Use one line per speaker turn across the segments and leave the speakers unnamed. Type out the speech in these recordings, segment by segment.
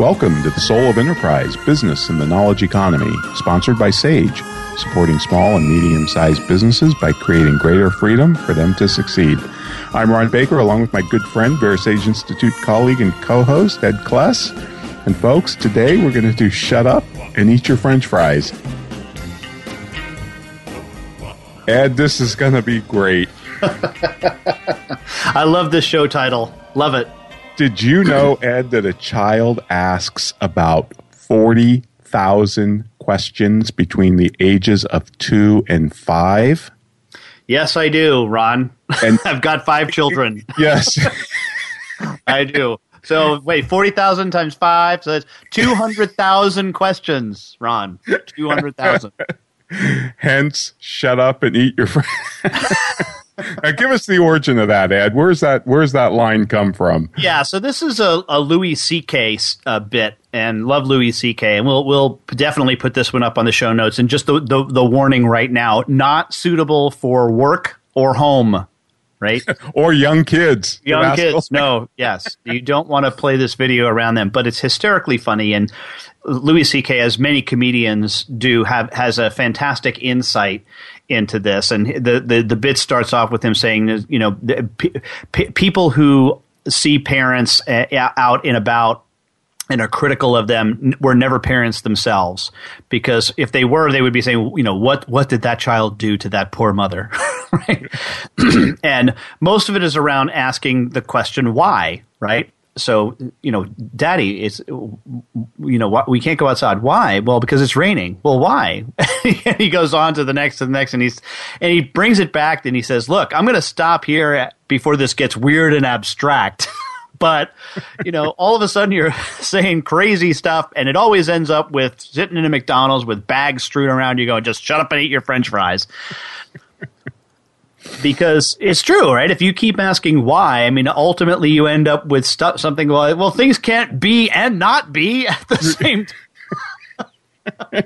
Welcome to the Soul of Enterprise Business and the Knowledge Economy, sponsored by SAGE, supporting small and medium sized businesses by creating greater freedom for them to succeed. I'm Ron Baker, along with my good friend, VeraSage Institute colleague and co host, Ed Kless. And folks, today we're going to do Shut Up and Eat Your French Fries. Ed, this is going to be great.
I love this show title. Love it.
Did you know, Ed, that a child asks about 40,000 questions between the ages of two and five?
Yes, I do, Ron. And I've got five children.
Yes.
I do. So wait, forty thousand times five, so that's two hundred thousand questions, Ron. Two hundred thousand.
Hence, shut up and eat your. Fr- now, give us the origin of that, Ed. Where's that? Where's that line come from?
Yeah, so this is a, a Louis C.K. Uh, bit, and love Louis C.K. And we'll we'll definitely put this one up on the show notes. And just the the, the warning right now: not suitable for work or home. Right
or young kids,
young kids. No, yes, you don't want to play this video around them, but it's hysterically funny. And Louis C.K., as many comedians do, have has a fantastic insight into this. And the the, the bit starts off with him saying, you know, people who see parents uh, out and about and are critical of them were never parents themselves. Because if they were they would be saying you know what what did that child do to that poor mother? Right? And most of it is around asking the question why? Right so you know daddy it's you know we can't go outside. Why? Well because it's raining. Well why? And he goes on to the next to the next and he's and he brings it back and he says look i'm going to stop here before this gets weird and abstract. But you know all of a sudden you're saying crazy stuff and it always ends up with sitting in a mcdonald's with bags strewn around you going just shut up and eat your french fries because it's true, right? If you keep asking why, I mean, ultimately you end up with stuff, something like, well, things can't be and not be at the same time.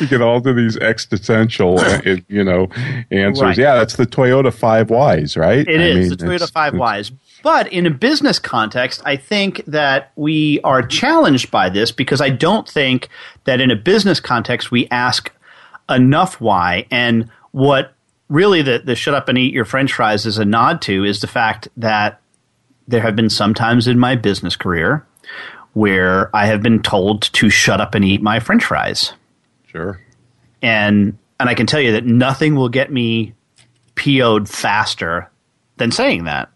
you get all to these existential, uh, you know, answers. Right. Yeah, that's the Toyota Five Whys, right?
It I is mean, the Toyota Five Whys. But in a business context, I think that we are challenged by this because I don't think that in a business context we ask enough why. And what really the, the shut up and eat your french fries is a nod to is the fact that there have been some times in my business career where I have been told to shut up and eat my french fries.
Sure.
And and I can tell you that nothing will get me PO'd faster than saying that.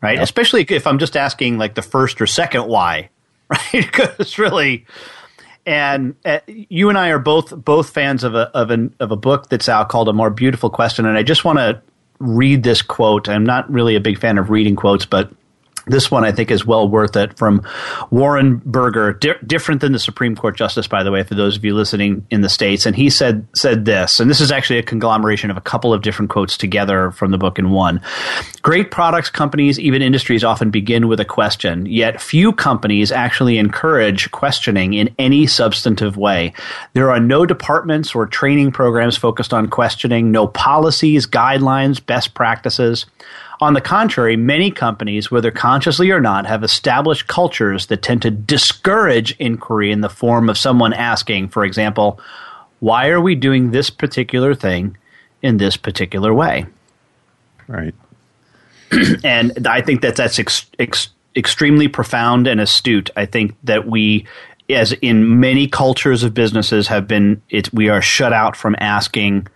Right? Yep. Especially if I'm just asking like the first or second why. Right? Because really and uh, you and I are both both fans of a of an of a book that's out called A More Beautiful Question, and I just want to read this quote. I'm not really a big fan of reading quotes, but this one I think is well worth it from Warren Berger, di- different than the Supreme Court justice, by the way, for those of you listening in the states. And he said said this, and this is actually a conglomeration of a couple of different quotes together from the book in one. Great products companies, even industries, often begin with a question. Yet few companies actually encourage questioning in any substantive way. There are no departments or training programs focused on questioning, no policies, guidelines, best practices. On the contrary, many companies, whether consciously or not, have established cultures that tend to discourage inquiry in the form of someone asking, for example, why are we doing this particular thing in this particular way?
Right.
and I think that that's ex- ex- extremely profound and astute. I think that we, as in many cultures of businesses, have been it, we are shut out from asking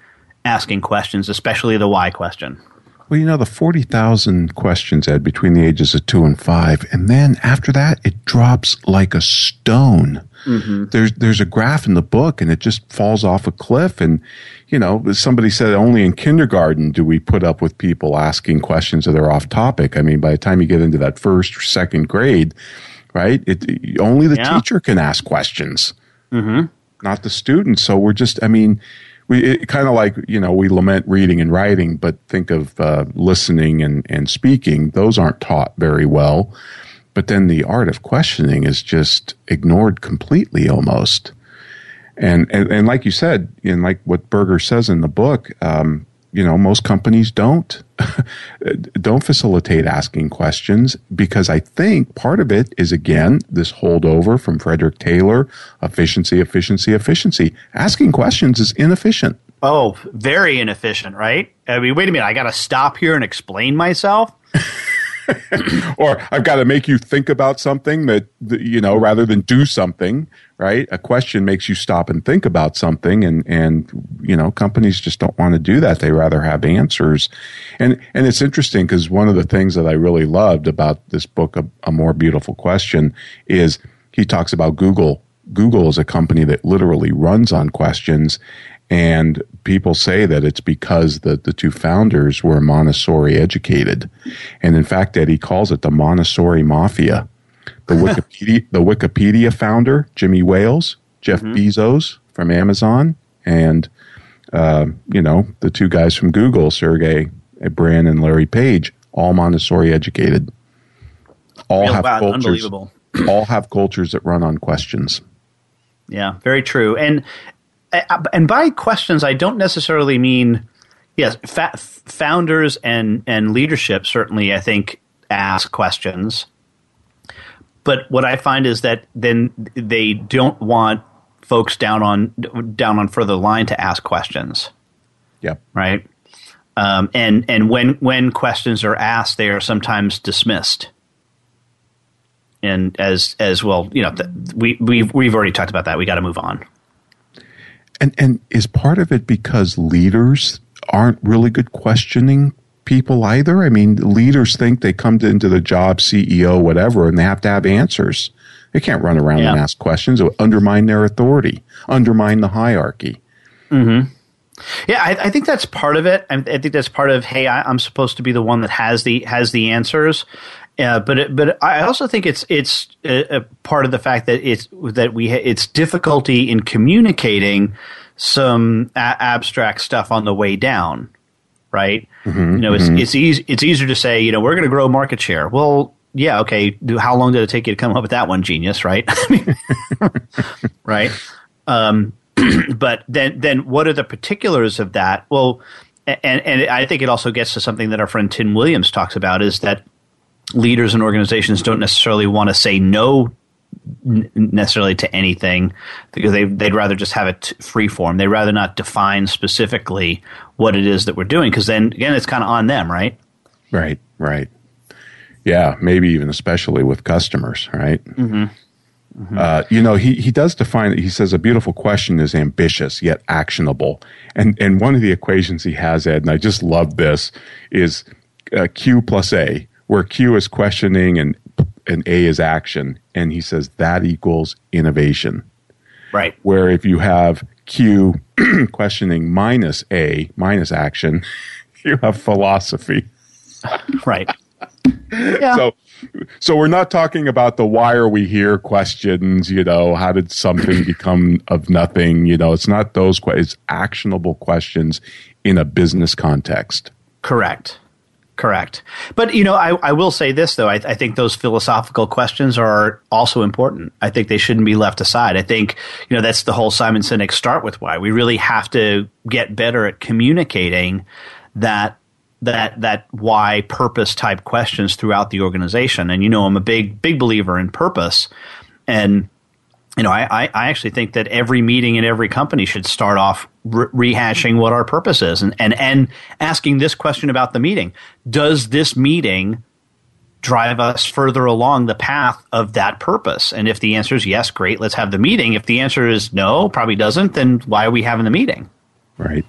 asking questions, especially the why question.
Well, you know, the 40,000 questions, Ed, between the ages of two and five. And then after that, it drops like a stone. Mm-hmm. There's, there's a graph in the book and it just falls off a cliff. And, you know, somebody said only in kindergarten do we put up with people asking questions that are off topic. I mean, by the time you get into that first or second grade, right, it, only the yeah. teacher can ask questions, mm-hmm. not the student. So we're just, I mean, we kind of like you know we lament reading and writing, but think of uh, listening and and speaking; those aren't taught very well. But then the art of questioning is just ignored completely, almost. And and, and like you said, and like what Berger says in the book, um, you know most companies don't don't facilitate asking questions because I think part of it is again this holdover from Frederick Taylor efficiency efficiency efficiency. Asking questions is inefficient.
Oh very inefficient right? I mean wait a minute. I got to stop here and explain myself?
Or I've got to make you think about something that, you know, rather than do something, right? A question makes you stop and think about something. And, and, you know, companies just don't want to do that. They rather have answers. And, and it's interesting because one of the things that I really loved about this book, A, a More Beautiful Question, is he talks about Google. Google is a company that literally runs on questions and people say that it's because the, the two founders were Montessori educated. And in fact, Eddie calls it the Montessori Mafia. The Wikipedia, the Wikipedia founder, Jimmy Wales, Jeff mm-hmm. Bezos from Amazon, and, uh, you know, the two guys from Google, Sergey Brin and Larry Page, all Montessori educated. All Real have bad, cultures. all have cultures that run on questions.
Yeah, very true. And and by questions, I don't necessarily mean yes, fa- founders and and leadership certainly I think ask questions. But what I find is that then they don't want folks down on down on further line to ask questions.
Yeah.
Right. Um, and and when when questions are asked, they are sometimes dismissed. And as as well, you know, th- we we've we've already talked about that. We got to move on.
And and is part of it because leaders aren't really good questioning people either? I mean, leaders think they come to, into the job, CEO, whatever, and they have to have answers. They can't run around yeah. and ask questions. or undermine their authority, undermine the hierarchy.
Mm-hmm. Yeah, I, I, think that's part of it. I, I think that's part of hey, I, am supposed to be the one that has the has the answers. Uh, but it, but I also think it's it's a, a, part of the fact that it's that we ha- it's difficulty in communicating some a- abstract stuff on the way down, right? Mm-hmm, you know, it's mm-hmm. it's easy it's easier to say you know we're going to grow market share. Well, yeah, okay. How long did it take you to come up with that one, genius? Right? right. Um, but then then what are the particulars of that? Well, and and I think it also gets to something that our friend Tim Williams talks about is that leaders and organizations don't necessarily want to say no necessarily to anything because they they'd rather just have it free form. They'd rather not define specifically what it is that we're doing because then again it's kind of on them, right?
Right, right. Yeah, maybe even especially with customers, right? Mm-hmm. Mm-hmm. Uh, you know, he, he does define He says a beautiful question is ambitious yet actionable. And and one of the equations he has, Ed, and I just love this, is uh, Q plus A, where Q is questioning and and A is action, and he says that equals innovation.
Right.
Where if you have Q questioning minus A minus action, you have philosophy.
right.
Yeah. So so we're not talking about the why are we here questions, you know, how did something become of nothing, you know, it's not those questions, it's actionable questions in a business context.
Correct. Correct. But, you know, I, I will say this, though. I, I, think those philosophical questions are also important. I think they shouldn't be left aside. I think, you know, that's the whole Simon Sinek start with why. We really have to get better at communicating that that that why purpose type questions throughout the organization. And you know, I'm a big big believer in purpose, and you know, I, I actually think that every meeting in every company should start off re- rehashing what our purpose is and, and, and asking this question about the meeting. Does this meeting drive us further along the path of that purpose. And if the answer is yes, great, let's have the meeting. If the answer is no, probably doesn't, then why are we having the meeting?
Right.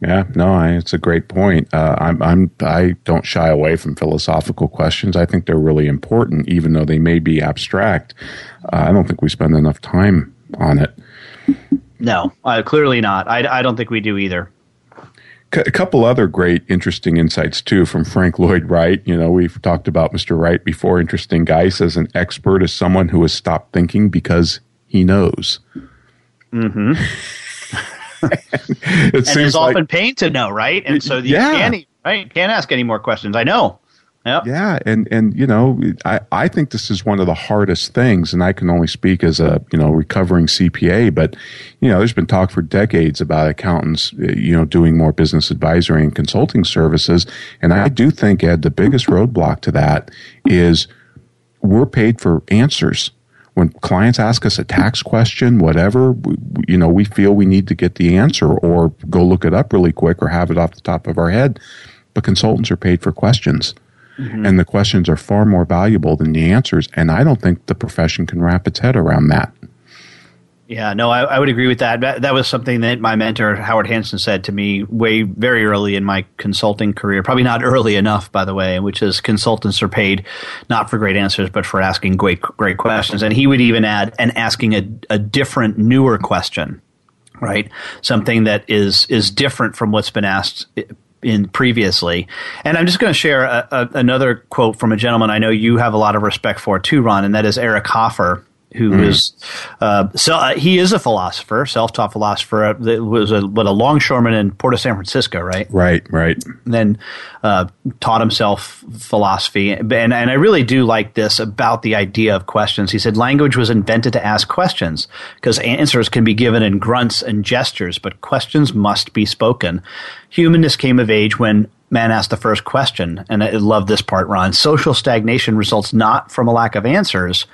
Yeah, no, I, it's a great point. Uh, I'm, I'm, I don't shy away from philosophical questions. I think they're really important, even though they may be abstract. Uh, I don't think we spend enough time on it.
No, uh, clearly not. I, I don't think we do either.
A couple other great, interesting insights too from Frank Lloyd Wright. You know, we've talked about Mr. Wright before. Interesting guy says an expert is someone who has stopped thinking because he knows.
Mm-hmm. it and seems often like, pain to know, right? And so you yeah. can't, right? can't ask any more questions. I know.
Yep. Yeah, and and you know, I I think this is one of the hardest things, and I can only speak as a you know recovering CPA, but you know, there's been talk for decades about accountants, uh, you know, doing more business advisory and consulting services, and I do think Ed, the biggest roadblock to that is we're paid for answers. When clients ask us a tax question, whatever, we, you know, we feel we need to get the answer or go look it up really quick or have it off the top of our head. But consultants are paid for questions. Mm-hmm. And the questions are far more valuable than the answers. And I don't think the profession can wrap its head around that.
Yeah, no, I, I, would agree with that. that. that. was something that my mentor Howard Hanson said to me way very early in my consulting career. Probably not early enough, by the way. Which is consultants are paid not for great answers, but for asking great great questions. And he would even add and asking a, a different, newer question, right? Something that is is different from what's been asked in previously. And I'm just going to share a, a, another quote from a gentleman I know you have a lot of respect for too, Ron, and that is Eric Hoffer who mm. was uh, so uh, he is a philosopher, self-taught philosopher. Uh, was a what a longshoreman in Port of San Francisco, right?
Right, right.
And then uh, taught himself philosophy, and and I really do like this about the idea of questions. He said language was invented to ask questions because answers can be given in grunts and gestures, but questions must be spoken. Humanness came of age when man asked the first question, and I love this part, Ron. Social stagnation results not from a lack of answers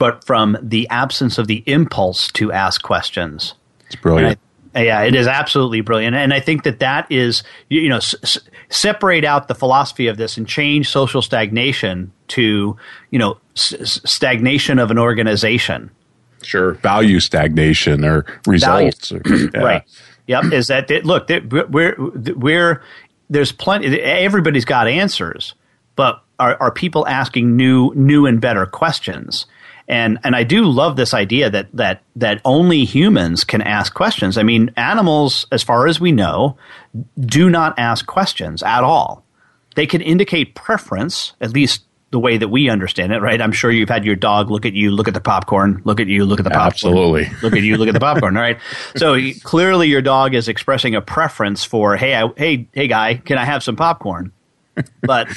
but from the absence of the impulse to ask questions.
It's brilliant.
I, yeah, it is absolutely brilliant, and I think that that is you know s- separate out the philosophy of this and change social stagnation to you know s- stagnation of an organization.
Sure, value stagnation or results. Or,
yeah. Right. Yep. Is that it, look? We're we're there's plenty. Everybody's got answers, but are, are people asking new new and better questions? And and I do love this idea that that that only humans can ask questions. I mean, animals, as far as we know, do not ask questions at all. They can indicate preference, at least the way that we understand it, right? I'm sure you've had your dog look at you, look at the popcorn, look at you, look at the popcorn.
Absolutely.
Look at you, look at the popcorn, all right? So clearly your dog is expressing a preference for, hey, I, hey, hey guy, can I have some popcorn? But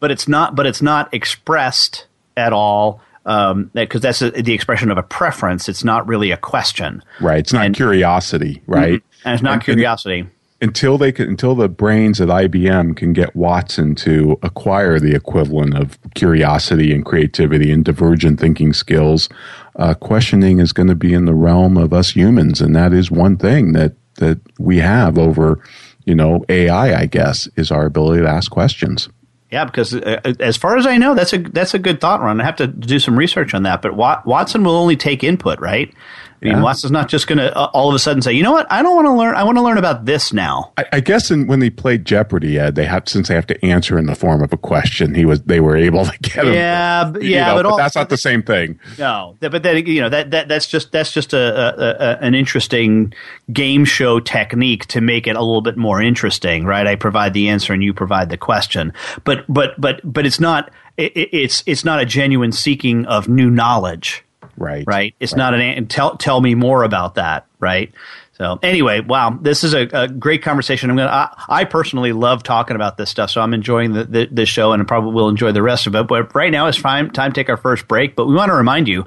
but it's not but it's not expressed at all because um, that's a, the expression of a preference. It's not really a question.
Right. It's not and, curiosity. Right.
And it's not and, curiosity. And,
until they can, until the brains at IBM can get Watson to acquire the equivalent of curiosity and creativity and divergent thinking skills, uh, questioning is going to be in the realm of us humans, and that is one thing that that we have over, you know, AI. I guess is our ability to ask questions.
Yeah, because uh, uh, as far as I know, that's a that's a good thought, Ron. I have to do some research on that. But Watson will only take input, right? I mean, yeah. Watson's not just going to uh, all of a sudden say, you know what, I don't want to learn. I want to learn about this now.
I, I guess in, when they played Jeopardy, Ed, they have since they have to answer in the form of a question. He was they were able to get him.
Yeah, yeah, know,
but, all, that's not the same thing.
No, but then you know that, that that's just that's just a, a, a, an interesting game show technique to make it a little bit more interesting, right? I provide the answer and you provide the question, but but but but it's not it, it's it's not a genuine seeking of new knowledge
Right.
Right. It's
right.
not an tell tell me more about that. Right. So anyway, wow, this is a, a great conversation. I'm gonna. I, I, personally love talking about this stuff, so I'm enjoying the, the, this show, and I probably will enjoy the rest of it. But right now it's time time to take our first break. But we want to remind you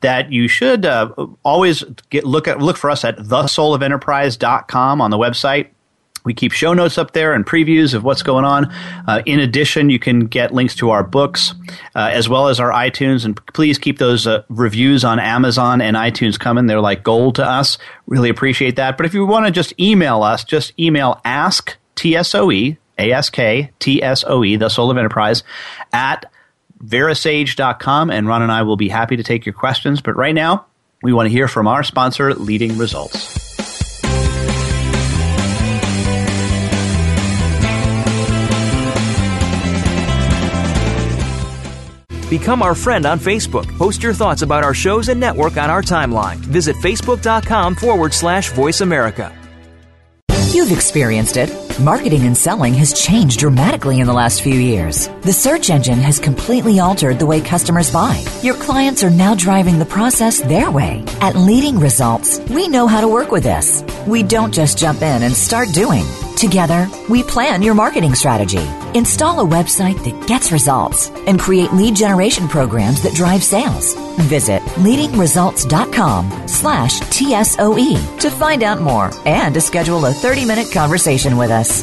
that you should uh, always get look at look for us at thesoulofenterprise.com on the website. We keep show notes up there and previews of what's going on. Uh, in addition, you can get links to our books uh, as well as our iTunes. And please keep those uh, reviews on Amazon and iTunes coming. They're like gold to us. Really appreciate that. But if you want to just email us, just email ask, T S O E, A S K T S O E, the Soul of Enterprise, at verasage.com, and Ron and I will be happy to take your questions. But right now, we want to hear from our sponsor, Leading Results.
Become our friend on Facebook. Post your thoughts about our shows and network on our timeline. Visit facebook.com forward slash voice America.
You've experienced it. Marketing and selling has changed dramatically in the last few years. The search engine has completely altered the way customers buy. Your clients are now driving the process their way. At Leading Results, we know how to work with this. We don't just jump in and start doing. Together, we plan your marketing strategy, install a website that gets results, and create lead generation programs that drive sales. Visit leadingresults.com slash TSOE to find out more and to schedule a 30-minute conversation with us.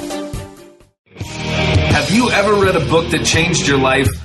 Have you ever read a book that changed your life?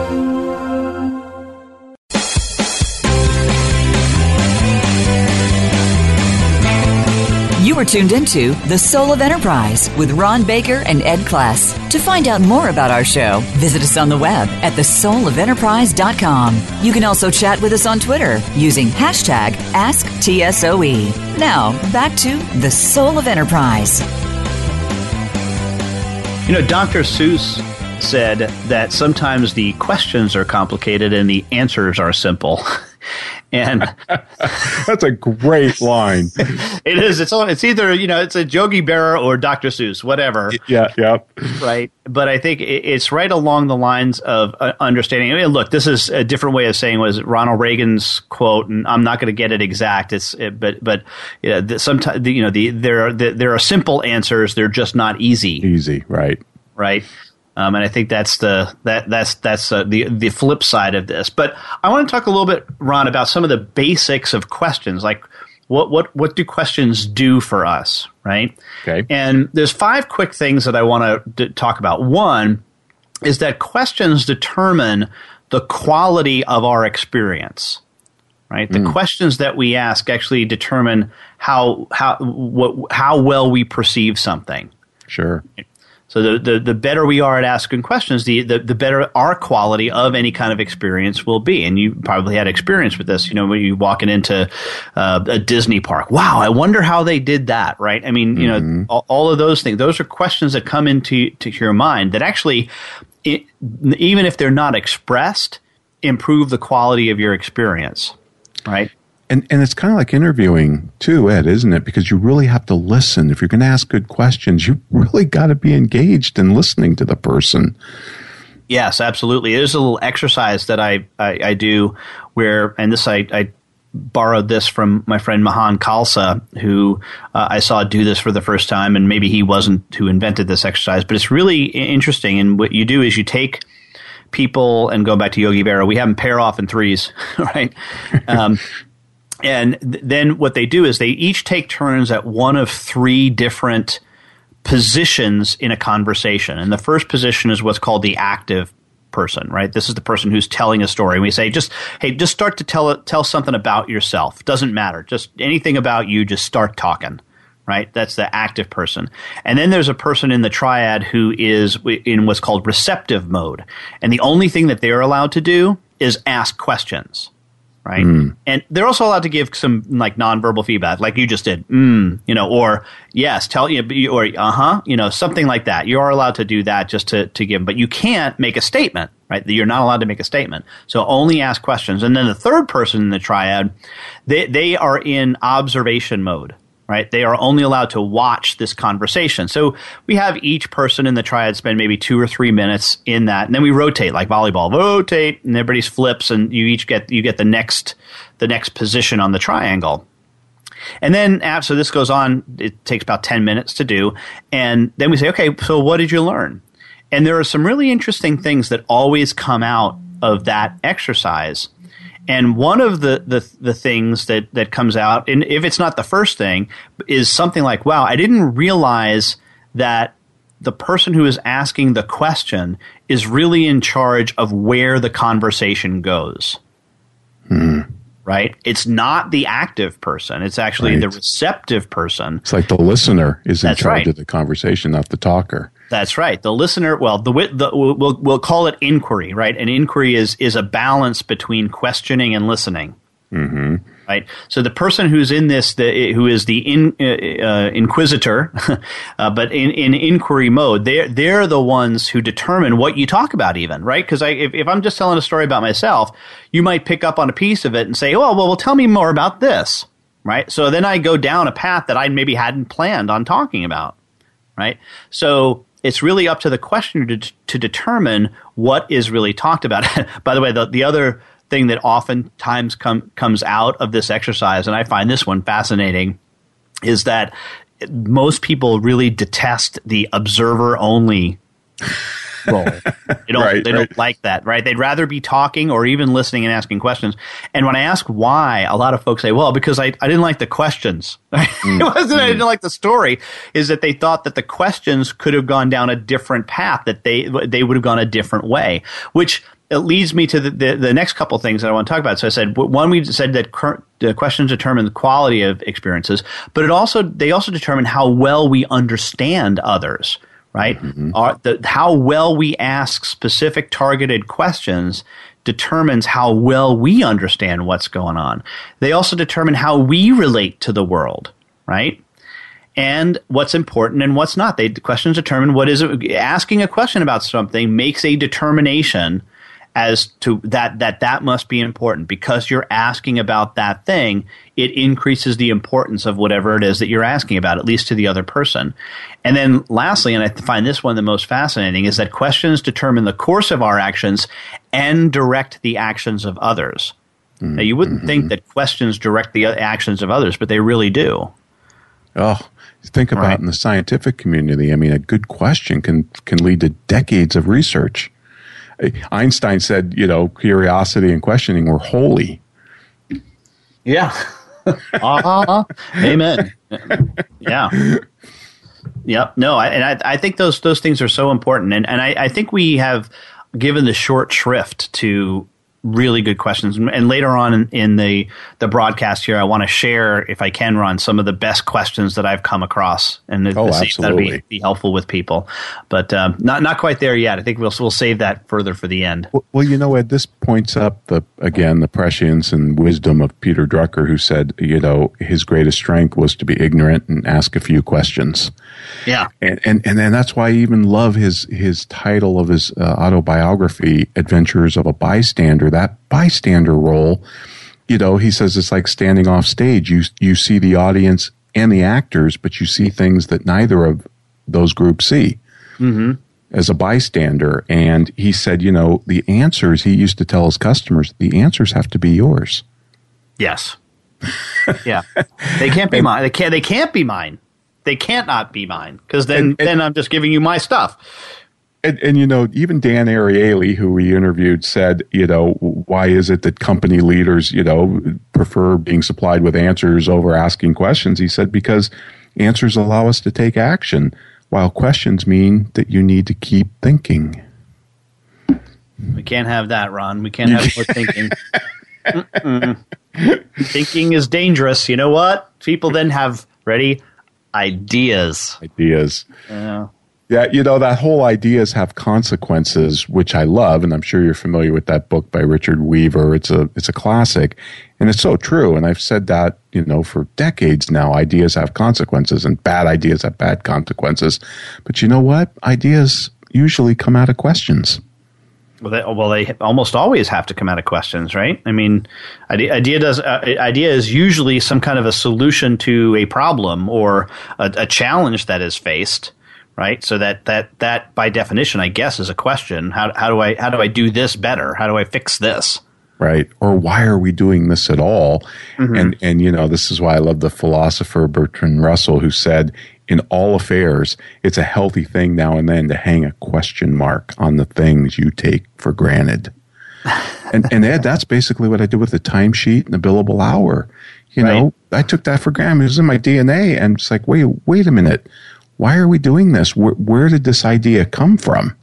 You are tuned into The Soul of Enterprise with Ron Baker and Ed Kless. To find out more about our show, visit us on the web at thesoulofenterprise.com. You can also chat with us on Twitter using hashtag AskTSOE. Now, back to The Soul of Enterprise.
You know, Dr. Seuss said that sometimes the questions are complicated and the answers are simple. and
that's a great line.
it is. It's it's either you know it's a Yogi Berra or Dr. Seuss, whatever.
Yeah, yeah.
Right, but I think it's right along the lines of uh, understanding. I mean, look, this is a different way of saying was Ronald Reagan's quote, and I'm not going to get it exact. It's it, but but you know, sometimes you know the there are the, there are simple answers. They're just not easy.
Easy, right?
Right. Um, and I think that's the that that's that's uh, the the flip side of this. But I want to talk a little bit, Ron, about some of the basics of questions, like what what what do questions do for us, right?
Okay.
And there's five quick things that I want to talk about. One is that questions determine the quality of our experience. Right, the mm. questions that we ask actually determine how how what how well we perceive something.
Sure.
So the, the, the better we are at asking questions, the, the, the better our quality of any kind of experience will be. And you probably had experience with this, you know, when you walking into uh, a Disney park. Wow, I wonder how they did that, right? I mean, you mm-hmm. know, all, all, of those things. Those are questions that come into to your mind that actually, it, even if they're not expressed, improve the quality of your experience, right?
And and it's kind of like interviewing too, Ed, isn't it? Because you really have to listen. If you're going to ask good questions, you really got to be engaged in listening to the person.
Yes, absolutely. It is a little exercise that I, I, I do where, and this I, I borrowed this from my friend Mahan Khalsa, who uh, I saw do this for the first time, and maybe he wasn't who invented this exercise, but it's really interesting. And what you do is you take people and go back to Yogi Berra. We have them pair off in threes, right? Um, and th- then what they do is they each take turns at one of three different positions in a conversation. And the first position is what's called the active person, right? This is the person who's telling a story. And we say, just hey, just start to tell tell something about yourself. Doesn't matter. Just anything about you. Just start talking. Right, that's the active person, and then there's a person in the triad who is in what's called receptive mode, and the only thing that they're allowed to do is ask questions right? Mm. And they're also allowed to give some like nonverbal feedback, like you just did, mm, you know, or yes, tell you, or uh huh, you know, something like that. You are allowed to do that just to to give, but you can't make a statement, right? You're not allowed to make a statement. So only ask questions. And then the third person in the triad, they they are in observation mode right? They are only allowed to watch this conversation. So we have each person in the triad spend maybe two or three minutes in that, and then we rotate like volleyball, rotate, and everybody's flips, and you each get you get the next the next position on the triangle. And then, so this goes on, it takes about 10 minutes to do. And then we say, okay, so what did you learn? And there are some really interesting things that always come out of that exercise. And one of the, the, the things that, that comes out, and if it's not the first thing, is something like, wow, I didn't realize that the person who is asking the question is really in charge of where the conversation goes.
Hmm.
Right? It's not the active person. It's actually
Right.
the receptive person.
It's like the listener is in
That's
charge
right.
of the conversation, not the talker.
That's right. The listener, well, the, the we'll, we'll call it inquiry, right? An inquiry is is a balance between questioning and listening.
hmm
right? So the person who's in this, the, who is the in, uh, uh, inquisitor, uh, but in, in inquiry mode, they're they're the ones who determine what you talk about, even right? Because if, if I'm just telling a story about myself, you might pick up on a piece of it and say, "Oh, well, well, tell me more about this," right? So then I go down a path that I maybe hadn't planned on talking about, right? So. It's really up to the questioner to, to determine what is really talked about. By the way, the, the other thing that oftentimes come, comes out of this exercise, and I find this one fascinating, is that most people really detest the observer only role. They don't,
Right,
they
right.
don't like that, right? They'd rather be talking or even listening and asking questions. And when I ask why, a lot of folks say, well, because I, I didn't like the questions. it mm. wasn't I mm. didn't like the story, is that they thought that the questions could have gone down a different path, that they, they would have gone a different way, which it leads me to the, the, the next couple things that I want to talk about. So I said, one, we said that cur- the questions determine the quality of experiences, but it also, they also determine how well we understand others, right? Mm-hmm. Our, the, how well we ask specific targeted questions determines how well we understand what's going on. They also determine how we relate to the world, right? and what's important and what's not. They the questions determine what is asking a question about something makes a determination as to that that that must be important because you're asking about that thing it increases the importance of whatever it is that you're asking about at least to the other person and then lastly and i find this one the most fascinating is that questions determine the course of our actions and direct the actions of others mm-hmm. now you wouldn't mm-hmm. think that questions direct the actions of others but they really do
Oh, think about
Right.
in the scientific community. I mean, a good question can can lead to decades of research. Einstein said, you know, curiosity and questioning were holy.
Yeah. uh-huh. Amen. Yeah. Yep. No, I, and I, I think those those things are so important, and and I, I think we have given the short shrift to really good questions. And later on in, in the the broadcast here, I want to share, if I can, Ron, some of the best questions that I've come across, and
Oh,
to see if that'll be, be helpful with people. But um, not not quite there yet. I think we'll we'll save that further for the end.
Well, well, you know, Ed, this points up the again the prescience and wisdom of Peter Drucker, who said, you know, his greatest strength was to be ignorant and ask a few questions.
Yeah.
and and and then that's why I even love his his title of his uh, autobiography, "Adventures of a Bystander." That bystander role, you know, he says it's like standing off stage. You you see the audience and the actors, but you see things that neither of those groups see.
Mm-hmm.
As a bystander, and he said, you know, the answers he used to tell his customers, the answers have to be yours.
Yes. yeah. They can't be mine. They can't. They can't be mine. They can't not be mine because then
And- and-
then I'm just giving you my stuff.
And, and you know, even Dan Ariely, who we interviewed, said, you know, why is it that company leaders, you know, prefer being supplied with answers over asking questions? He said, because answers allow us to take action, while questions mean that you need to keep thinking.
We can't have that, Ron. We can't have more thinking. Mm-mm. thinking is dangerous. You know what? People then have ready ideas.
Ideas.
Yeah.
Yeah, you know, that whole ideas have consequences, which I love, and I'm sure you're familiar with that book by Richard Weaver. It's a it's a classic, and it's so true. And I've said that, you know, for decades now. Ideas have consequences and bad ideas have bad consequences. But you know what? Ideas usually come out of questions.
Well, they, well, they almost always have to come out of questions, right? I mean, idea, idea does uh, idea is usually some kind of a solution to a problem or a, a challenge that is faced, right? So that that that by definition, I guess, is a question. How how do I how do I do this better? How do I fix this?
right? Or why are we doing this at all? Mm-hmm. And and you know, this is why I love the philosopher Bertrand Russell who said in all affairs, it's a healthy thing now and then to hang a question mark on the things you take for granted. and and Ed, that's basically what I did with the timesheet and the billable hour. You right. know, I took that for granted. It was in my DNA, and it's like, wait, wait a minute, why are we doing this? Where, where did this idea come from?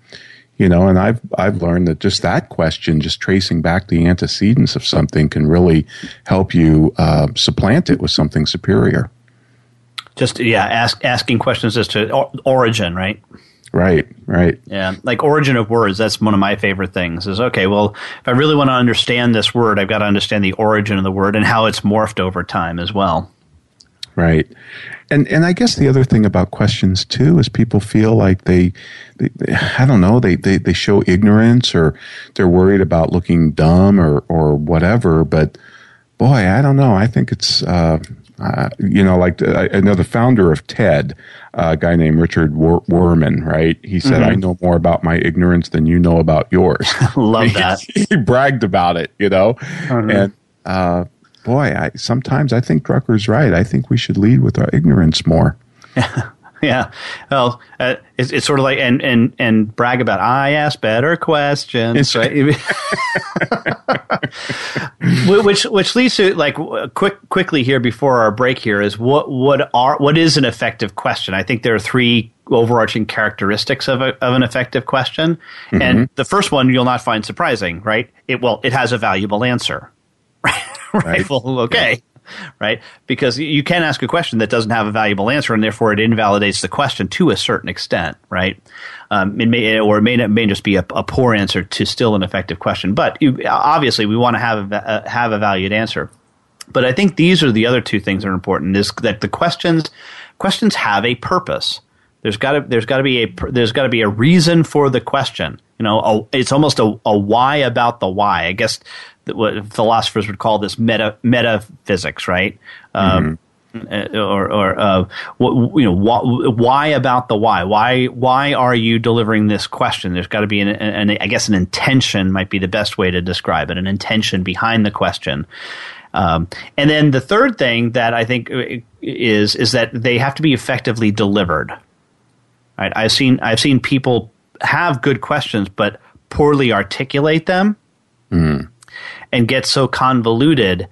you know and i've i've learned that just that question just tracing back the antecedents of something can really help you uh, supplant it with something superior
just yeah ask asking questions as to origin right
right right
yeah like origin of words that's one of my favorite things is okay well if i really want to understand this word i've got to understand the origin of the word and how it's morphed over time as well
right and and I guess the other thing about questions too is people feel like they, they, they, I don't know they, they they show ignorance or they're worried about looking dumb or or whatever. But boy, I don't know. I think it's uh, uh, you know like uh, I know the founder of TED, a guy named Richard Wurman, right? He said, mm-hmm. "I know more about my ignorance than you know about yours."
Love that.
he bragged about it, you know, mm-hmm. and. Boy, I, sometimes I think Drucker's right. I think we should lead with our ignorance more.
yeah. Well, uh, it's, it's sort of like and and and brag about I ask better questions, right? which which leads to like quick quickly here before our break here is what what are what is an effective question? I think there are three overarching characteristics of, a, of an effective question, mm-hmm. and the first one you'll not find surprising, right? It well, it has a valuable answer. right? right? Well, okay. Right? Because you can ask a question that doesn't have a valuable answer, and therefore it invalidates the question to a certain extent, right? Um, it may, or it may, not, may just be a, a, poor answer to still an effective question. But you, obviously, we want to have a, have a valued answer. But I think these are the other two things that are important: is that the questions questions have a purpose. There's got to there's got to be a there's got to be a reason for the question. You know, a, it's almost a, a why about the why. I guess what philosophers would call this meta metaphysics, right? Um, mm-hmm. or, or uh, what, you know, wh- why about the why? Why why are you delivering this question? There's got to be an, an, I guess an intention might be the best way to describe it. An intention behind the question. Um, and then the third thing that I think is is that they have to be effectively delivered. Right? I've seen I've seen people have good questions but poorly articulate them. Mm and get so convoluted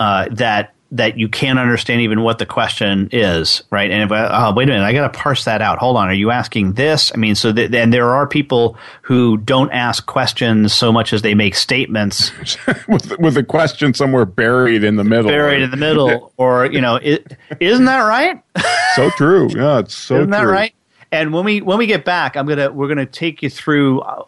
uh, that that you can't understand even what the question is, right? And if I, oh, wait a minute, I got to parse that out. Hold on, are you asking this? I mean, so th- and there are people who don't ask questions so much as they make statements
with with a question somewhere buried in the middle,
buried in the middle, or you know, is isn't that right?
so true. Yeah, it's so.
Isn't
that
true. right? And when we when we get back, I'm gonna we're gonna take you through uh,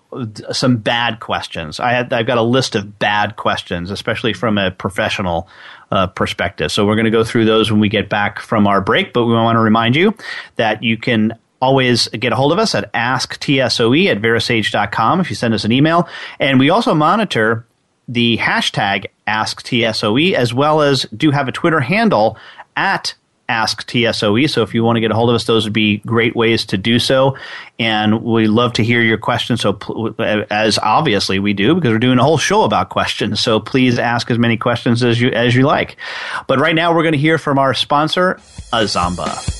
some bad questions. I had I've got a list of bad questions, especially from a professional uh, perspective. So we're gonna go through those when we get back from our break. But we want to remind you that you can always get a hold of us at asktsoe at verasage.com if you send us an email. And we also monitor the hashtag AskTSOE as well as do have a Twitter handle at Ask TSOE. So if you want to get a hold of us, those would be great ways to do so. And we love to hear your questions. So as obviously we do because we're doing a whole show about questions. So please ask as many questions as you as you like. But right now we're going to hear from our sponsor, Azamba.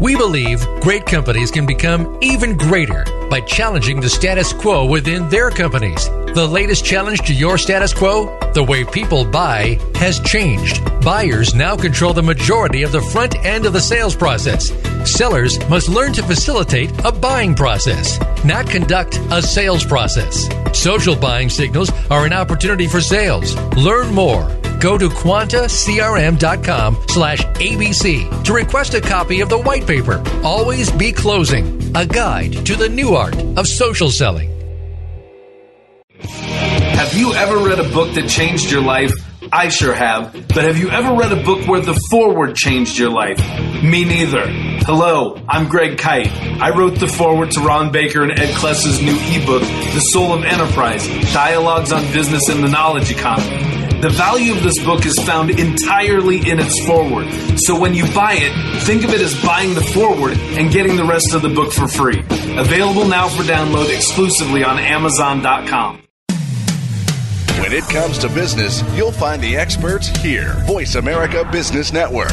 We believe great companies can become even greater by challenging the status quo within their companies. The latest challenge to your status quo? The way people buy has changed. Buyers now control the majority of the front end of the sales process. Sellers must learn to facilitate a buying process, not conduct a sales process. Social buying signals are an opportunity for sales. Learn more go to quantacrm.com slash abc to request a copy of the white paper always be closing a guide to the new art of social selling
have you ever read a book that changed your life I sure have. But have you ever read a book where the foreword changed your life? Me neither. Hello, I'm Greg Kyte. I wrote the foreword to Ron Baker and Ed Kless's new ebook, The Soul of Enterprise Dialogues on Business and the Knowledge Economy. The value of this book is found entirely in its foreword. So when you buy it, think of it as buying the foreword and getting the rest of the book for free. Available now for download exclusively on Amazon.com.
When it comes to business, you'll find the experts here. Voice America Business Network.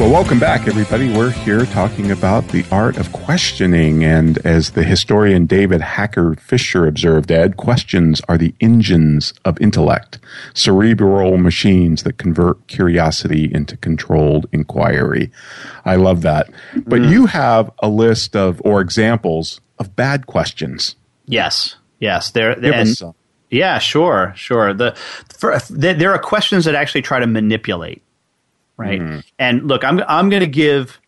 Well, welcome back, everybody. We're here talking about the art of questioning. And as the historian David Hackett Fischer observed, Ed, questions are the engines of intellect, cerebral machines that convert curiosity into controlled inquiry. I love that. But mm. you have a list of, or examples of bad questions.
Yes. Yes. There, there Yeah, sure, sure. The for, there are questions that actually try to manipulate right? Mm-hmm. And look, I'm I'm going to give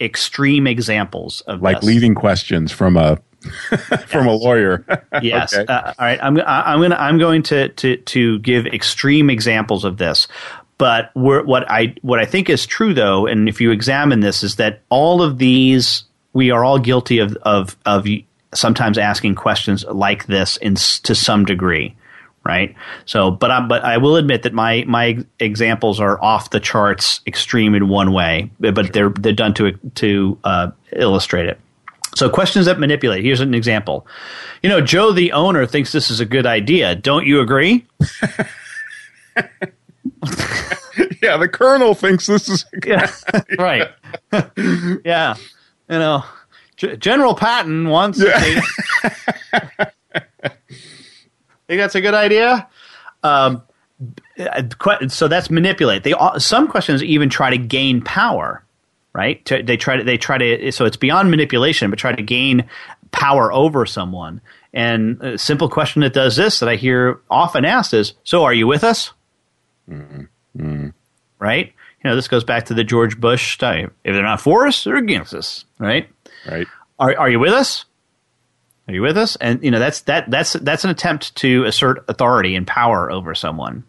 extreme examples of
like
this.
leading questions from a from yes. a lawyer.
yes. Okay. Uh, all right. I'm I'm going to I'm going to to to give extreme examples of this. But what I what I think is true though, and if you examine this, is that all of these we are all guilty of of of sometimes asking questions like this in to some degree right? So, but I but I will admit that my my examples are off the charts, extreme in one way, but they're they're done to to uh, illustrate it. So, questions that manipulate. Here's an example. You know, Joe, the owner, thinks this is a good idea. Don't you agree?
yeah, the colonel thinks this is
yeah, right. yeah, you know, G- General Patton wants. Yeah. Think that's a good idea? Um, so that's manipulate. They some questions even try to gain power, right? They try to they try to so it's beyond manipulation, but try to gain power over someone. And a simple question that does this that I hear often asked is, "So are you with us?" Mm-hmm. Right? You know, this goes back to the George Bush. If they're not for us, they're against us. Right?
Right.
Are Are you with us? Are you with us? And you know that's that that's that's an attempt to assert authority and power over someone.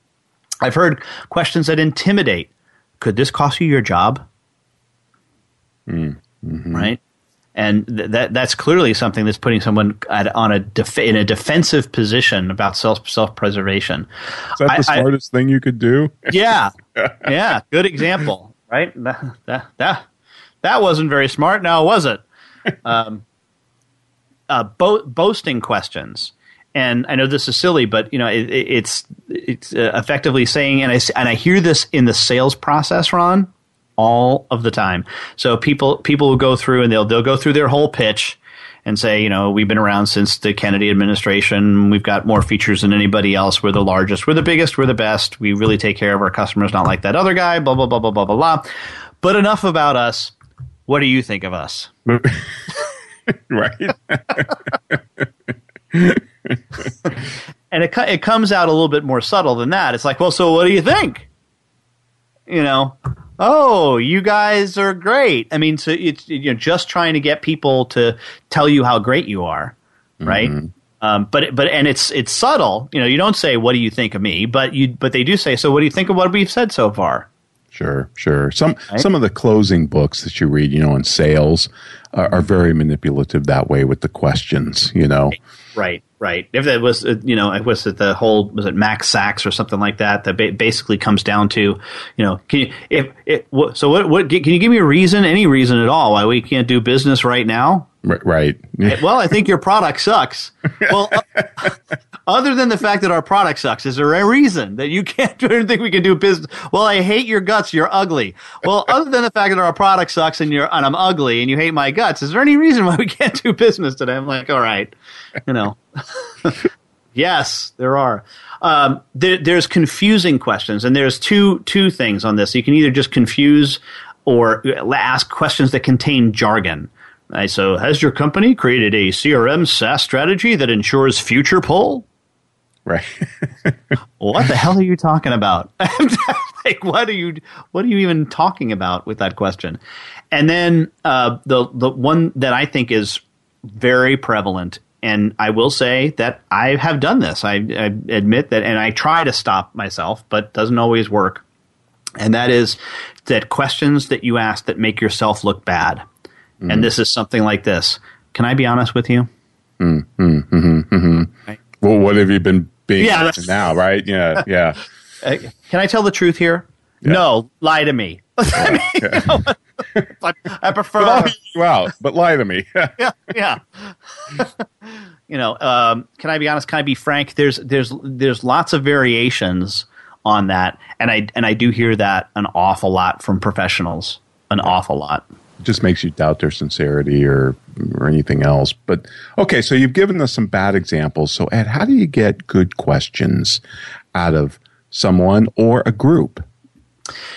I've heard questions that intimidate. Could this cost you your job?
Mm, mm-hmm.
Right, and th- that that's clearly something that's putting someone at, on a def- in a defensive position about self self preservation.
Is that the I, smartest I, thing you could do?
yeah, yeah, good example. Right, that that that, that wasn't very smart. Now was it? Um, uh, bo- boasting questions. And I know this is silly, but you know it, it's it's uh, effectively saying, and I and I hear this in the sales process, Ron, all of the time. So people people will go through and they'll they'll go through their whole pitch and say, you know, we've been around since the Kennedy administration. We've got more features than anybody else. We're the largest. We're the biggest. We're the best. We really take care of our customers, not like that other guy. Blah blah blah blah blah blah blah. But enough about us. What do you think of us?
right?
and it it comes out a little bit more subtle than that. It's like, well, so what do you think? You know, oh, you guys are great. I mean, so it's you know just trying to get people to tell you how great you are, right? Mm-hmm. Um, but but and it's it's subtle. You know, you don't say, "What do you think of me?" But you but they do say, "So what do you think of what we've said so far?"
Sure, sure. Some right? some of the closing books that you read, you know, in sales, are, are very manipulative that way with the questions. You know,
right, right. If that was, uh, you know, it was it the whole was it Max Sachs or something like that that ba- basically comes down to, you know, can you if it so what what can you give me a reason, any reason at all why we can't do business right now?
Right.
well, I think your product sucks. Well, uh, other than the fact that our product sucks, is there a reason that you can't do anything we can do business? Well, I hate your guts. You're ugly. Well, other than the fact that our product sucks and you're and I'm ugly and you hate my guts, is there any reason why we can't do business today? I'm like, all right, you know. yes, there are. Um, there, there's confusing questions, and there's two two things on this. You can either just confuse or ask questions that contain jargon. Right, so, has your company created a CRM SaaS strategy that ensures future pull?
Right.
what the hell are you talking about? like, what are you? What are you even talking about with that question? And then uh, the the one that I think is very prevalent, and I will say that I have done this. I, I admit that, and I try to stop myself, but doesn't always work. And that is that questions that you ask that make yourself look bad. Mm. And this is something like this. Can I be honest with you?
Mm, mm, mm-hmm, mm-hmm. Right. Well, what have you been being yeah, now, right? Yeah, yeah.
Uh, can I tell the truth here? Yeah. No, lie to me. I, I prefer.
But I'll you out, but lie to me.
yeah, yeah. you know, um, can I be honest? Can I be frank? There's there's there's lots of variations on that, and I and I do hear that an awful lot from professionals, an awful lot.
Just makes you doubt their sincerity or or anything else. But okay, so you've given us some bad examples. So Ed, how do you get good questions out of someone or a group?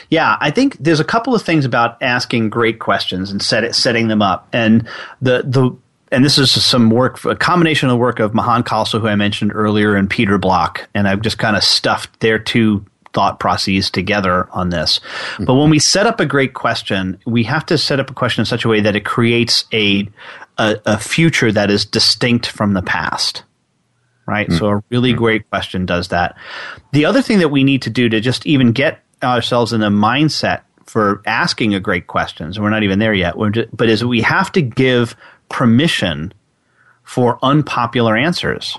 Yeah, I think there's a couple of things about asking great questions and set it, setting them up. And the the and this is some work, a combination of the work of Mahan Khalsa, who I mentioned earlier, and Peter Block. And I've just kind of stuffed their two thought processes together on this. Mm-hmm. But when we set up a great question, we have to set up a question in such a way that it creates a, a, a future that is distinct from the past. Right? Mm-hmm. So a really mm-hmm. great question does that. The other thing that we need to do to just even get ourselves in the mindset for asking a great questions, we're not even there yet, just, but is we have to give permission for unpopular answers.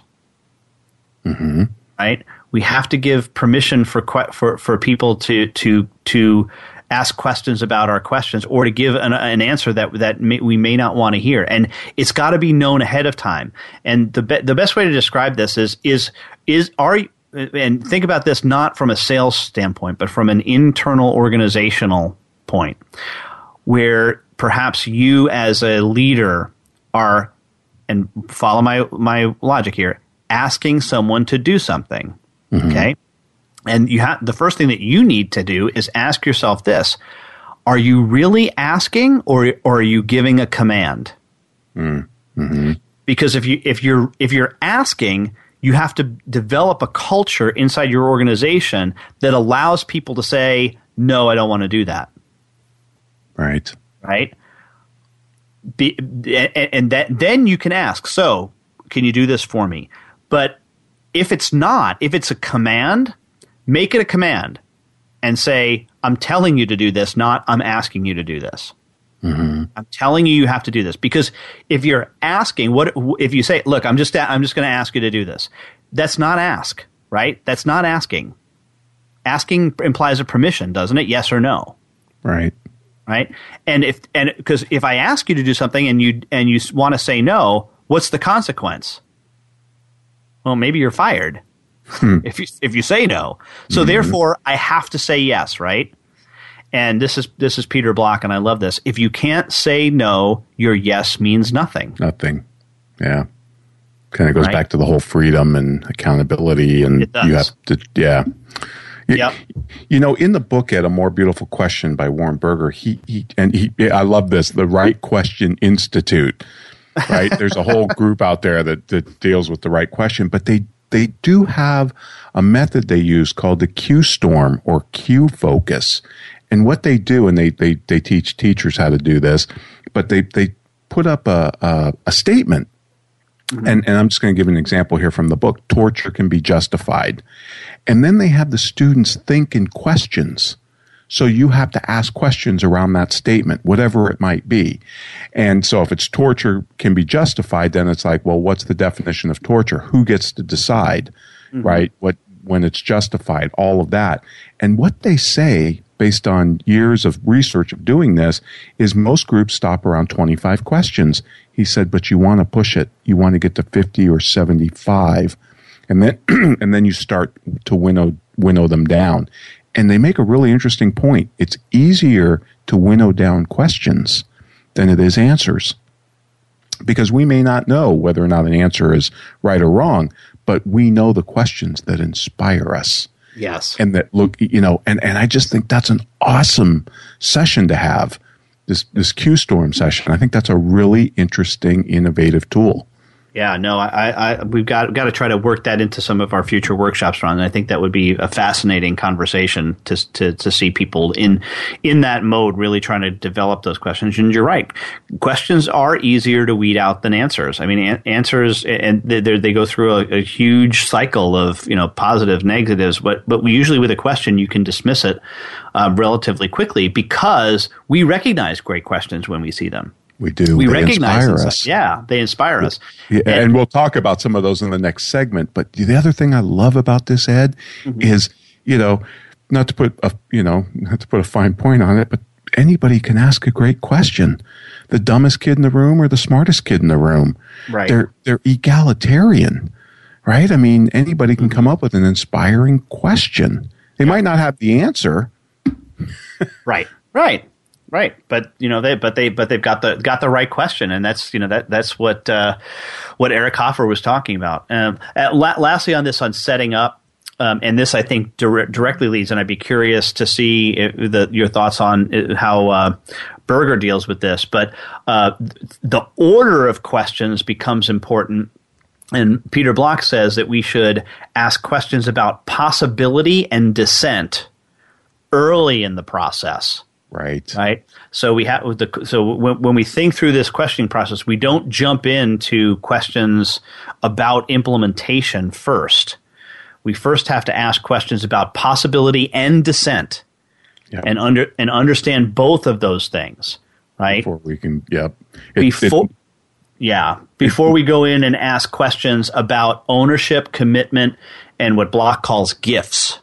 Mm-hmm.
Right? We have to give permission for for for people to to to ask questions about our questions or to give an, an answer that that may, we may not want to hear and it's got to be known ahead of time and the be, the best way to describe this is is is are and think about this not from a sales standpoint but from an internal organizational point where perhaps you as a leader are, and follow my, my logic here, asking someone to do something. Mm-hmm. Okay. And you have, the first thing that you need to do is ask yourself this. Are you really asking or, or are you giving a command?
Mm-hmm.
Because if you, if you're, if you're asking, you have to develop a culture inside your organization that allows people to say, no, I don't want to do that.
Right.
Right be, and that then you can ask, so can you do this for me? But if it's not, if it's a command, make it a command and say, I'm telling you to do this, not I'm asking you to do this.
Mm-hmm.
I'm telling you you have to do this because if you're asking, what if you say, "Look, I'm just I'm just going to ask you to do this," that's not ask, right? That's not asking. Asking implies a permission, doesn't it? Yes or no.
Right
right? And if and because if I ask you to do something and you and you want to say no, what's the consequence? Well, maybe you're fired
hmm.
if you if you say no. So mm-hmm. therefore, I have to say yes, right? And this is this is Peter Block, and I love this. If you can't say no, your yes means nothing.
Nothing. Yeah. Kind of goes right? back to the whole freedom and accountability, and you have to, yeah.
Yep.
You know, in the book, at a more beautiful question by Warren Berger, he, he and he, I love this, the Right Question Institute. Right, there's a whole group out there that, that deals with the right question, but they they do have a method they use called the Q storm or Q focus. And what they do, and they, they, they teach teachers how to do this, but they, they put up a, a, a statement Mm-hmm. And, and I'm just going to give an example here from the book. Torture can be justified. And then they have the students think in questions. So you have to ask questions around that statement, whatever it might be. And so if it's torture can be justified, then it's like, well, what's the definition of torture? Who gets to decide, mm-hmm. right? What, when it's justified, all of that. And what they say based on years of research of doing this is most groups stop around 25 questions. He said, but you want to push it. You want to get to 50 or 75 and then and then you start to winnow winnow them down. And they make a really interesting point. It's easier to winnow down questions than it is answers. Because we may not know whether or not an answer is right or wrong, but we know the questions that inspire us.
Yes.
And that look, you know, and, and I just think that's an awesome session to have this, this Q storm session. I think that's a really interesting, innovative tool.
Yeah, no, I, I, we've got got to try to work that into some of our future workshops, Ron. And I think that would be a fascinating conversation to, to to see people in in that mode, really trying to develop those questions. And you're right, questions are easier to weed out than answers. I mean, an- answers and they, they go through a, a, huge cycle of you know positive, negatives, but but we usually with a question you can dismiss it uh, relatively quickly because we recognize great questions when we see them.
We do.
We
they
recognize
inspire
us. Yeah, they inspire us.
Yeah, and, and, we'll talk about some of those in the next segment. But the other thing I love about this, Ed, mm-hmm. is you know, not to put a you know, not to put a fine point on it, but anybody can ask a great question. The dumbest kid in the room or the smartest kid in the room.
Right.
They're they're egalitarian, right? I mean, anybody can come up with an inspiring question. They might not have the answer.
right. Right. Right, but you know they, but they, but they've got the got the right question, and that's you know that that's what uh, what Eric Hoffer was talking about. Um, la- lastly, on this on setting up, um, and this I think dire- directly leads, and I'd be curious to see the, your thoughts on uh, how uh, Berger deals with this. But uh, the order of questions becomes important. And Peter Block says that we should ask questions about possibility and dissent early in the process
Right.
Right. So we have the so when, when we think through this questioning process, we don't jump into questions about implementation first. We first have to ask questions about possibility and dissent, yep. and under and understand both of those things. Right.
Before we can, yep.
It, Before. It, yeah, before we go in and ask questions about ownership, commitment, and what Block calls gifts,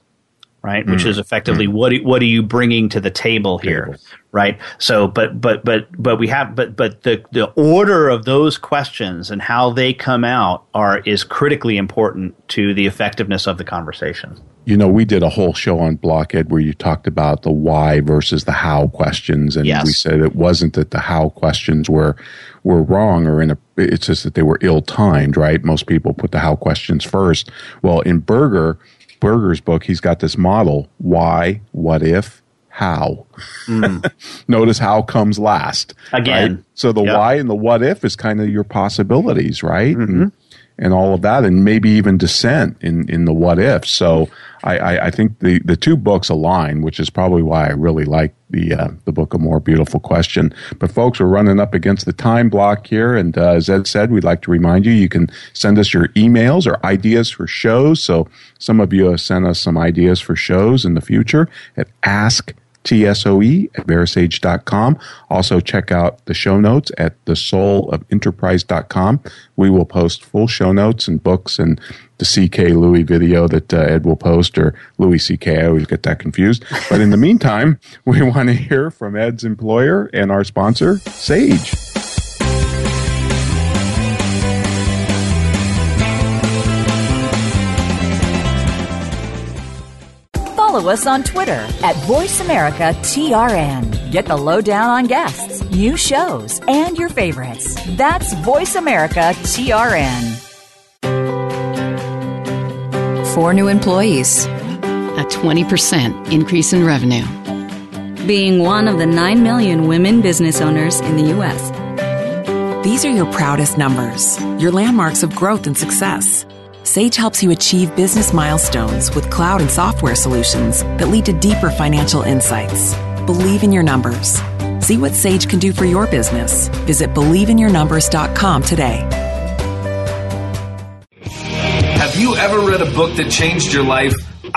right? Mm. Which is effectively mm. what what are you bringing to the table here, table. right? So, but but but but we have but but the the order of those questions and how they come out are is critically important to the effectiveness of the conversation.
You know, we did a whole show on Blockhead where you talked about the why versus the how questions, and
yes.
we said it wasn't that the how questions were were wrong or in a. It's just that they were ill timed, right? Most people put the how questions first. Well, in Berger Berger's book, he's got this model why, what if, how. Mm. Notice how comes last.
Again.
Right? So the yep. why and the what if is kind of your possibilities, right? Mm-hmm. And, and all of that, and maybe even dissent in, in the what if. So I, I, I, think the, the two books align, which is probably why I really like the uh, the book A More Beautiful Question. But folks, we're running up against the time block here, and uh, as Ed said, we'd like to remind you you can send us your emails or ideas for shows. So some of you have sent us some ideas for shows in the future at ask TSOE at verasage.com. Also, check out the show notes at thesoulofenterprise.com. We will post full show notes and books and the CK Louis video that uh, Ed will post, or Louis CK. I always get that confused. But in the meantime, we want to hear from Ed's employer and our sponsor, Sage.
Follow us on Twitter at VoiceAmericaTRN. Get the lowdown on guests, new shows, and your favorites. That's VoiceAmericaTRN.
Four new employees, a 20% increase in revenue.
Being one of the 9 million women business owners in the U.S.
These are your proudest numbers, your landmarks of growth and success. Sage helps you achieve business milestones with cloud and software solutions that lead to deeper financial insights. Believe in your numbers. See what Sage can do for your business. Visit believeinyournumbers.com today.
Have you ever read a book that changed your life?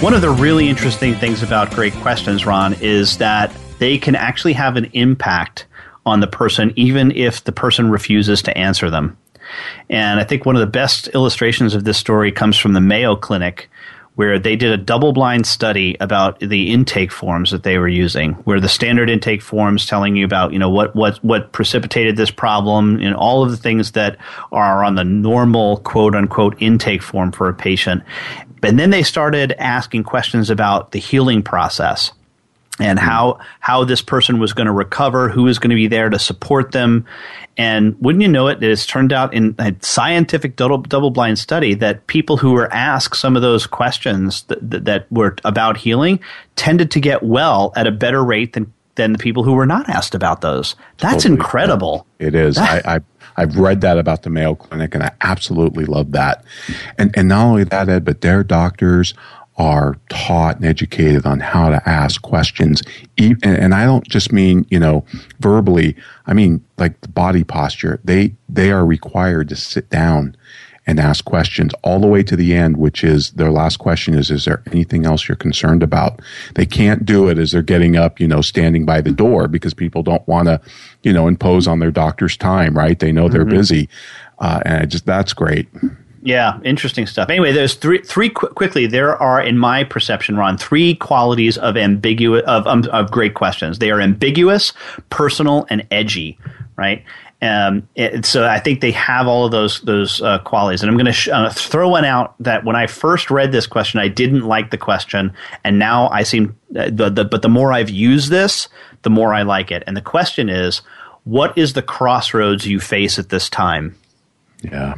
One of the really interesting things about great questions, Ron, is that they can actually have an impact on the person, even if the person refuses to answer them. And I think one of the best illustrations of this story comes from the Mayo Clinic, where they did a double blind study about the intake forms that they were using, where the standard intake forms telling you about, you know, what, what, what precipitated this problem and all of the things that are on the normal quote unquote intake form for a patient. And then they started asking questions about the healing process and hmm. how how this person was going to recover, who was going to be there to support them, and wouldn't you know it, it has turned out in a scientific double, double blind study that people who were asked some of those questions that, that, that were about healing tended to get well at a better rate than than the people who were not asked about those. That's totally. incredible.
It is. I, I I've read that about the Mayo Clinic, and I absolutely love that. And and not only that, Ed, but their doctors are taught and educated on how to ask questions. And I don't just mean, you know, verbally. I mean, like the body posture. They, they are required to sit down and ask questions all the way to the end, which is their last question is, is there anything else you're concerned about? They can't do it as they're getting up, you know, standing by the door because people don't want to, you know, impose on their doctor's time, right? They know they're mm-hmm. busy. Uh, and I just, that's great.
Yeah, interesting stuff. Anyway, there's three three qu- quickly. There are, in my perception, Ron, three qualities of ambiguous of um, of great questions. They are ambiguous, personal, and edgy. Right. Um, so I think they have all of those those uh, qualities, and I'm going to sh- uh, throw one out that when I first read this question, I didn't like the question, and now I seem uh, the, the but the more I've used this, the more I like it. And the question is, what is the crossroads you face at this time?
Yeah.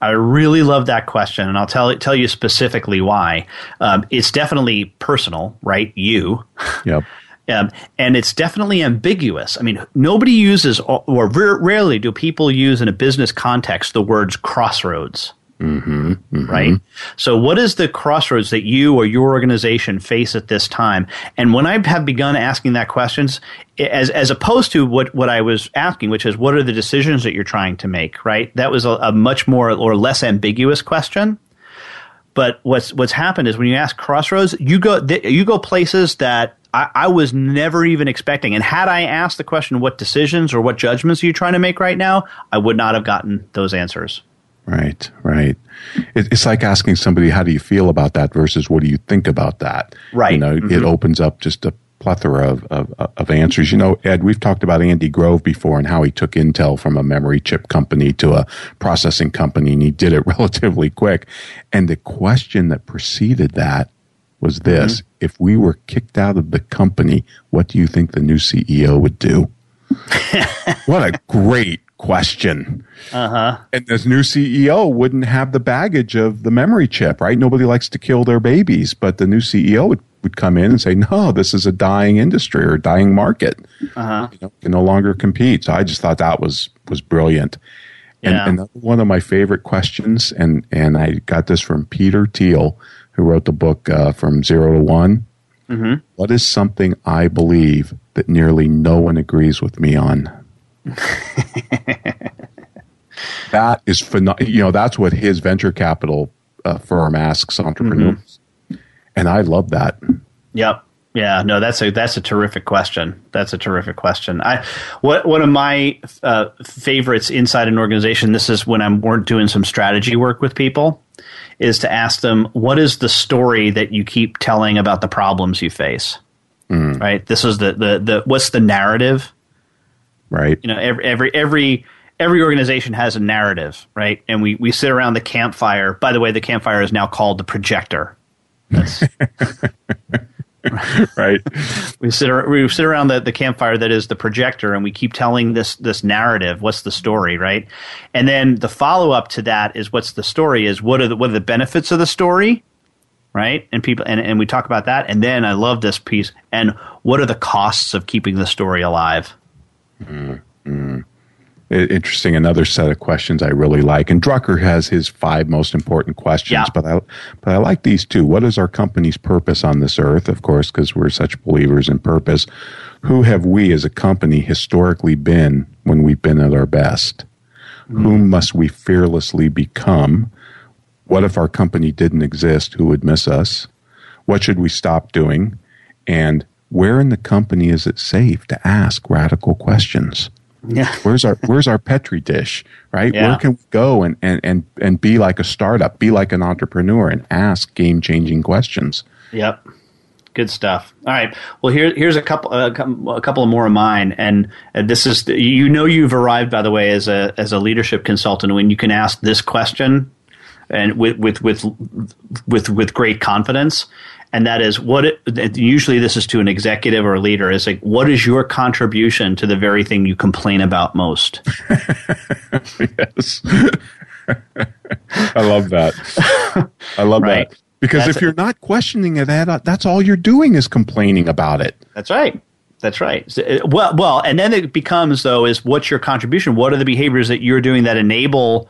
I really love that question, and I'll tell tell you specifically why. Um, it's definitely personal, right? You.
Yep.
Um, and it's definitely ambiguous. I mean, nobody uses, or rarely do people use in a business context the words crossroads.
Mm-hmm, mm-hmm.
Right. So, what is the crossroads that you or your organization face at this time? And when I have begun asking that questions, as as opposed to what what I was asking, which is what are the decisions that you're trying to make? Right. That was a, a much more or less ambiguous question. But what's what's happened is when you ask crossroads, you go you go places that I, I, was never even expecting. And had I asked the question, what decisions or what judgments are you trying to make right now, I would not have gotten those answers.
Right, right. It, it's like asking somebody, how do you feel about that versus what do you think about that?
Right.
You know, mm-hmm. it opens up just a plethora of, of, of, answers. You know, Ed, we've talked about Andy Grove before and how he took Intel from a memory chip company to a processing company and he did it relatively quick. And the question that preceded that was this. Mm-hmm. If we were kicked out of the company, what do you think the new CEO would do? what a great question.
Uh-huh.
And this new CEO wouldn't have the baggage of the memory chip, right? Nobody likes to kill their babies, but the new CEO would, would come in and say, no, this is a dying industry or a dying market.
Uh-huh.
You know, can no longer compete. So I just thought that was, was brilliant.
Yeah.
And, and one of my favorite questions, and, and I got this from Peter Thiel, who wrote the book uh, From Zero to One.
Mm-hmm.
What is something I believe that nearly no one agrees with me on? that is phenomenal. You know, that's what his venture capital uh, firm asks entrepreneurs, mm-hmm. and I love that.
Yep. Yeah, no, that's a that's a terrific question. That's a terrific question. I what one of my uh, favorites inside an organization. This is when I'm doing some strategy work with people, is to ask them what is the story that you keep telling about the problems you face.
Mm.
Right. This is the the the what's the narrative
right?
You know, every every every every organization has a narrative, right? And we we sit around the campfire. By the way, the campfire is now called the projector.
right.
We sit we sit around the, the campfire that is the projector, and we keep telling this this narrative. What's the story, right? And then the follow up to that is what's the story? Is what are the what are the benefits of the story? Right, and people, and, and we talk about that, and then I love this piece. And what are the costs of keeping the story alive?
Mm, mm. interesting. Another set of questions I really like, and Drucker has his five most important questions.
Yeah.
But I, but I like these two. What is our company's purpose on this earth? Of course, because we're such believers in purpose. Who have we as a company historically been when we've been at our best? Mm. Whom must we fearlessly become? What if our company didn't exist? Who would miss us? What should we stop doing? And where in the company is it safe to ask radical questions?
Yeah.
where's our where's our petri dish, right?
Yeah.
Where can we go and, and, and, and be like a startup, be like an entrepreneur and ask game changing questions?
Yep. Good stuff. All right. Well, here, here's a couple, uh, a couple of more of mine, and uh, this is you know you've arrived by the way as a as a leadership consultant when you can ask this question, and with with with with with great confidence, and that is what it, usually this is to an executive or a leader is like what is your contribution to the very thing you complain about most
yes i love that i love
Right.
that because
That's
if you're not questioning it that that's all you're doing is complaining about it
That's right. That's right. Uh, Well, well, and then it becomes though is what's your contribution? What are the behaviors that you're doing that enable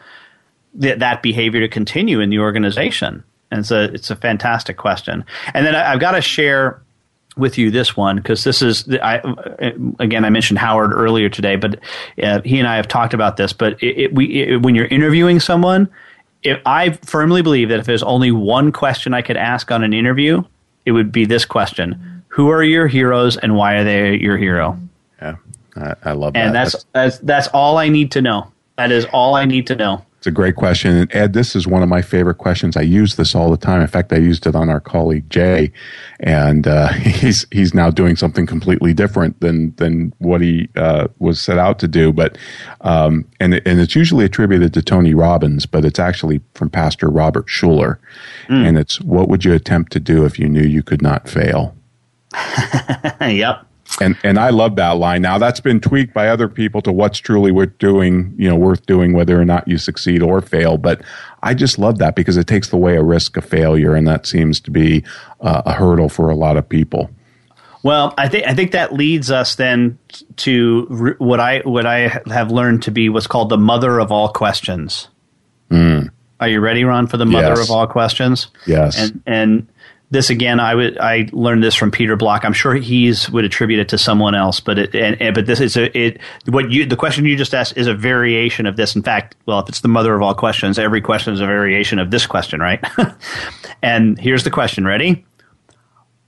th- that behavior to continue in the organization? And it's a it's a fantastic question. And then I, I've got to share with you this one because this is I again I mentioned Howard earlier today, but uh, he and I have talked about this. But it, it, we it, when you're interviewing someone, if I firmly believe that if there's only one question I could ask on an interview, it would be this question: Who are your heroes and why are they your hero?
yeah i, I love
And
that
that's that's that's all I need to know. That is all I need to know.
It's a great question. And Ed, this is one of my favorite questions. I use this all the time. In fact, I used it on our colleague Jay, and uh, he's he's now doing something completely different than than what he uh, was set out to do. But um, and and it's usually attributed to Tony Robbins, but it's actually from Pastor Robert Schuller, and it's what would you attempt to do if you knew you could not fail?
yep.
And and I love that line. Now that's been tweaked by other people to what's truly worth doing, you know, worth doing, whether or not you succeed or fail. But I just love that because it takes away a risk of failure, and that seems to be uh, a hurdle for a lot of people.
Well, I think I think that leads us then to re- what I what I have learned to be what's called the mother of all questions. Are you ready, Ron, for the mother
Yes.
of all questions?
Yes.
And and this again, I would I learned this from Peter Block. I'm sure he's would attribute it to someone else, but it and, and but this is a it what you the question you just asked is a variation of this. In fact, well, if it's the mother of all questions, every question is a variation of this question, right? and here's the question. Ready?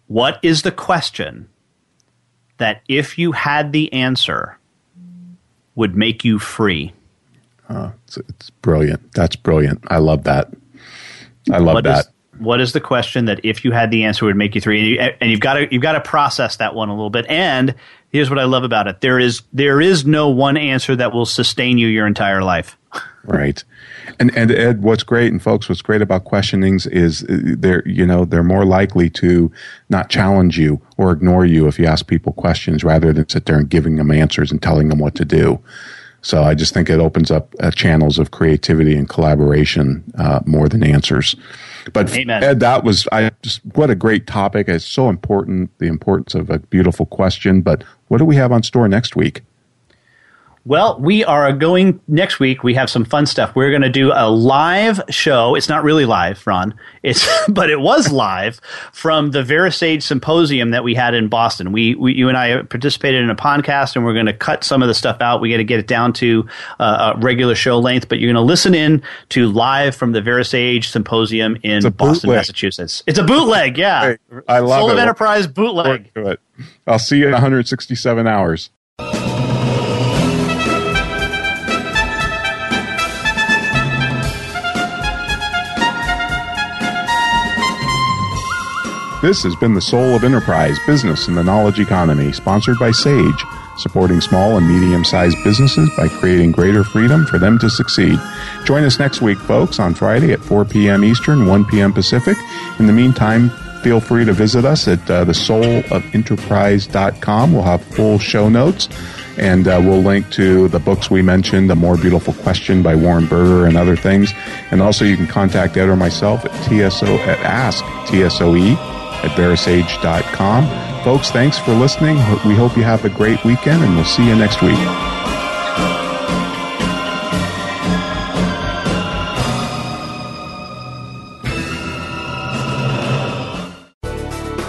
What is the question that if you had the answer would make you free?
Uh, it's, it's brilliant. That's brilliant. I love that. I love
What
that.
is- what is the question that if you had the answer would make you three? And, you, you've got to you've got to process that one a little bit. And here's what I love about it: there is there is no one answer that will sustain you your entire life.
Right. And and Ed, what's great and folks, what's great about questionings is uh, they're you know they're more likely to not challenge you or ignore you if you ask people questions rather than sit there and giving them answers and telling them what to do. So I just think it opens up uh, channels of creativity and collaboration uh, more than answers. But
Amen.
Ed, that was I just what a great topic. It's so important the importance of a beautiful question. But what do we have on store next week?
Well, we are going next week. We have some fun stuff. We're going to do a live show. It's not really live, Ron. It's but it was live from the VeraSage symposium that we had in Boston. We, we you and I participated in a podcast, and we're going to cut some of the stuff out. We got to get it down to uh, a regular show length, but you're going to listen in to live from the VeraSage symposium in Boston,
bootleg.
Massachusetts. It's a bootleg, yeah.
Hey, I love
Soul
it.
of Enterprise bootleg.
I'll see you in 167 hours. This has been the Soul of Enterprise Business and the Knowledge Economy, sponsored by Sage, supporting small and medium sized businesses by creating greater freedom for them to succeed. Join us next week, folks, on Friday at 4 p.m. Eastern, 1 p.m. Pacific. In the meantime, feel free to visit us at uh, thesoulofenterprise.com. We'll have full show notes. And uh, we'll link to the books we mentioned, A More Beautiful Question by Warren Berger and other things. And also you can contact Ed or myself at TSO at ask TSOE at verasage.com. Folks, thanks for listening. We hope you have a great weekend, and we'll see you next week.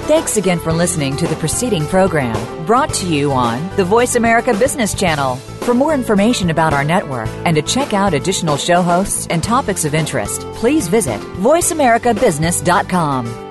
Thanks again for listening to the preceding program brought to you on the Voice America Business Channel. For more information about our network and to check out additional show hosts and topics of interest, please visit voiceamericabusiness.com.